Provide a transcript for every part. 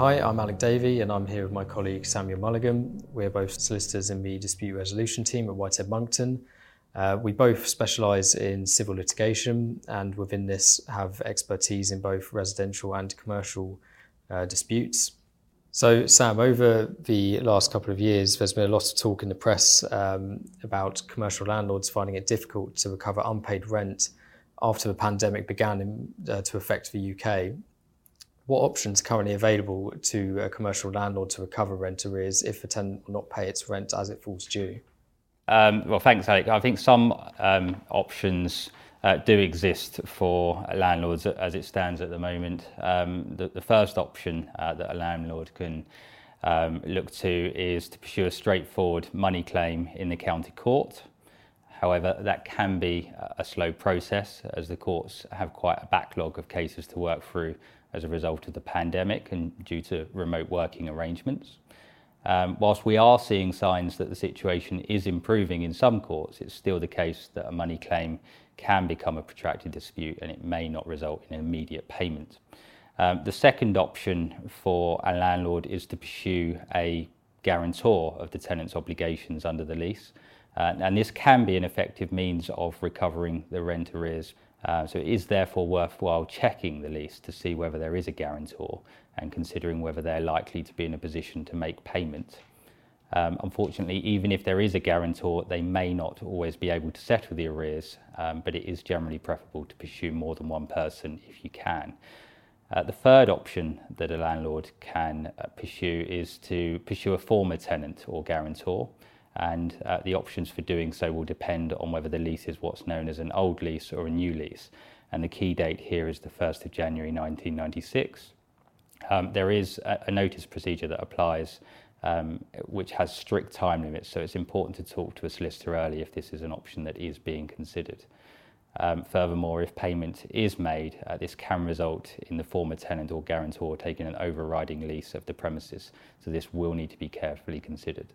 Hi, I'm Alec Davie, and I'm here with my colleague Samuel Mulligan. We're both solicitors in the dispute resolution team at Whitehead Monckton. Uh, we both specialise in civil litigation, and within this, have expertise in both residential and commercial uh, disputes. So, Sam, over the last couple of years, there's been a lot of talk in the press um, about commercial landlords finding it difficult to recover unpaid rent after the pandemic began in, uh, to affect the UK. What options currently available to a commercial landlord to recover rent arrears if a tenant will not pay its rent as it falls due? Um, well, thanks, Alec. I think some um, options uh, do exist for landlords as it stands at the moment. Um, the, the, first option uh, that a landlord can um, look to is to pursue a straightforward money claim in the county court. However, that can be a slow process as the courts have quite a backlog of cases to work through as a result of the pandemic and due to remote working arrangements. Um, whilst we are seeing signs that the situation is improving in some courts, it's still the case that a money claim can become a protracted dispute and it may not result in an immediate payment. Um, the second option for a landlord is to pursue a guarantor of the tenant's obligations under the lease. Uh, and this can be an effective means of recovering the rent arrears. Uh, so it is therefore worthwhile checking the lease to see whether there is a guarantor and considering whether they're likely to be in a position to make payment. Um, unfortunately, even if there is a guarantor, they may not always be able to settle the arrears, um, but it is generally preferable to pursue more than one person if you can. Uh, the third option that a landlord can uh, pursue is to pursue a former tenant or guarantor, and uh, the options for doing so will depend on whether the lease is what's known as an old lease or a new lease. And the key date here is the 1st of January 1996. Um, there is a, a notice procedure that applies um, which has strict time limits. So it's important to talk to a solicitor early if this is an option that is being considered. Um, furthermore, if payment is made, uh, this can result in the former tenant or guarantor taking an overriding lease of the premises. So this will need to be carefully considered.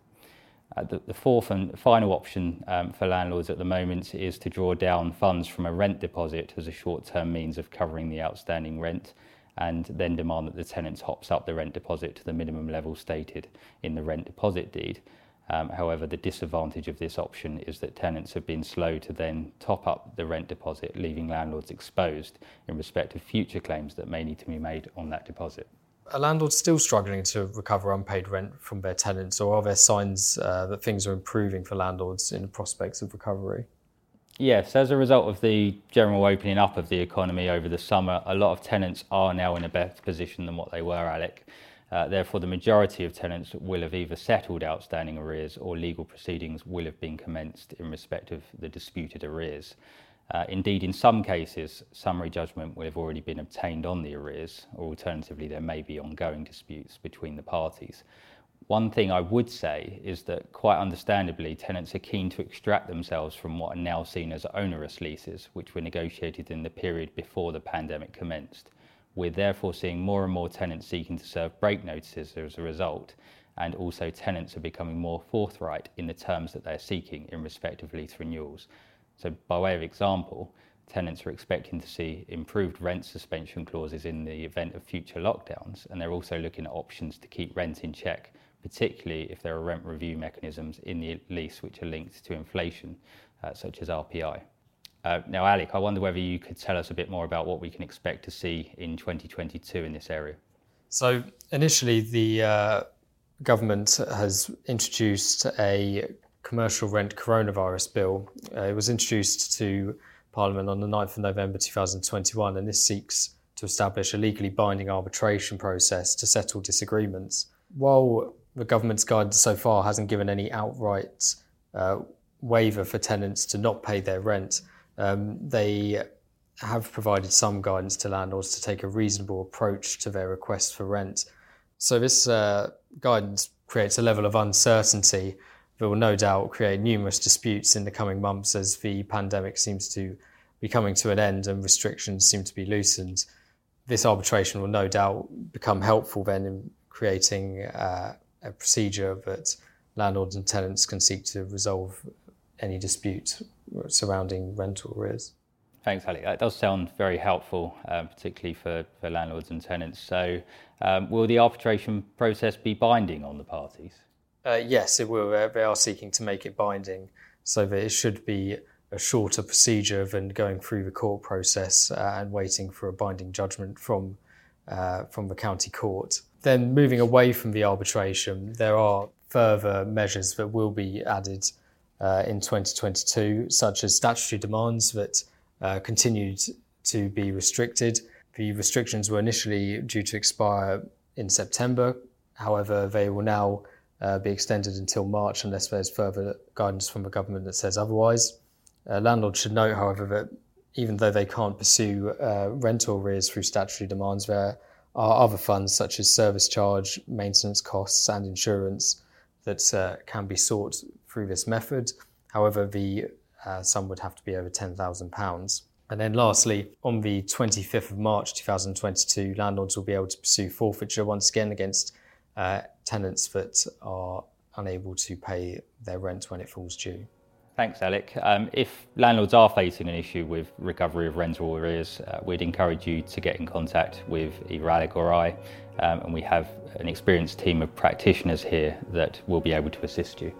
Uh, the, the, fourth and final option um, for landlords at the moment is to draw down funds from a rent deposit as a short-term means of covering the outstanding rent and then demand that the tenant tops up the rent deposit to the minimum level stated in the rent deposit deed. Um, however, the disadvantage of this option is that tenants have been slow to then top up the rent deposit, leaving landlords exposed in respect of future claims that may need to be made on that deposit. Are landlords still struggling to recover unpaid rent from their tenants, or are there signs uh, that things are improving for landlords in the prospects of recovery? Yes, as a result of the general opening up of the economy over the summer, a lot of tenants are now in a better position than what they were, Alec. Uh, therefore, the majority of tenants will have either settled outstanding arrears or legal proceedings will have been commenced in respect of the disputed arrears. Uh, indeed, in some cases, summary judgment will have already been obtained on the arrears, or alternatively, there may be ongoing disputes between the parties. One thing I would say is that, quite understandably, tenants are keen to extract themselves from what are now seen as onerous leases, which were negotiated in the period before the pandemic commenced. We're therefore seeing more and more tenants seeking to serve break notices as a result, and also tenants are becoming more forthright in the terms that they're seeking in respect of lease renewals. So, by way of example, tenants are expecting to see improved rent suspension clauses in the event of future lockdowns, and they're also looking at options to keep rent in check particularly if there are rent review mechanisms in the lease which are linked to inflation, uh, such as RPI. Uh, now, Alec, I wonder whether you could tell us a bit more about what we can expect to see in 2022 in this area. So, initially, the uh, government has introduced a commercial rent coronavirus bill. Uh, it was introduced to Parliament on the 9th of November 2021, and this seeks to establish a legally binding arbitration process to settle disagreements. While the government's guidance so far hasn't given any outright uh, waiver for tenants to not pay their rent. Um, they have provided some guidance to landlords to take a reasonable approach to their requests for rent. So this uh, guidance creates a level of uncertainty that will no doubt create numerous disputes in the coming months as the pandemic seems to be coming to an end and restrictions seem to be loosened. This arbitration will no doubt become helpful then in creating uh, a procedure that landlords and tenants can seek to resolve any dispute surrounding rental arrears. Thanks, Alec. That does sound very helpful, um, particularly for, for landlords and tenants. So, um, will the arbitration process be binding on the parties? Uh, yes, it will. They are seeking to make it binding so that it should be a shorter procedure than going through the court process uh, and waiting for a binding judgment from uh, from the county court. Then moving away from the arbitration, there are further measures that will be added uh, in 2022, such as statutory demands that continued to be restricted. The restrictions were initially due to expire in September. However, they will now uh, be extended until March unless there's further guidance from the government that says otherwise. Uh, landlords should note, however, that even though they can't pursue uh, rental arrears through statutory demands, there are other funds such as service charge, maintenance costs, and insurance that uh, can be sought through this method. However, the uh, sum would have to be over £10,000. And then lastly, on the 25th of March 2022, landlords will be able to pursue forfeiture once again against uh, tenants that are unable to pay their rent when it falls due. Thanks, Alec. Um, if landlords are facing an issue with recovery of rental arrears, uh, we'd encourage you to get in contact with either Alec or I, um, and we have an experienced team of practitioners here that will be able to assist you.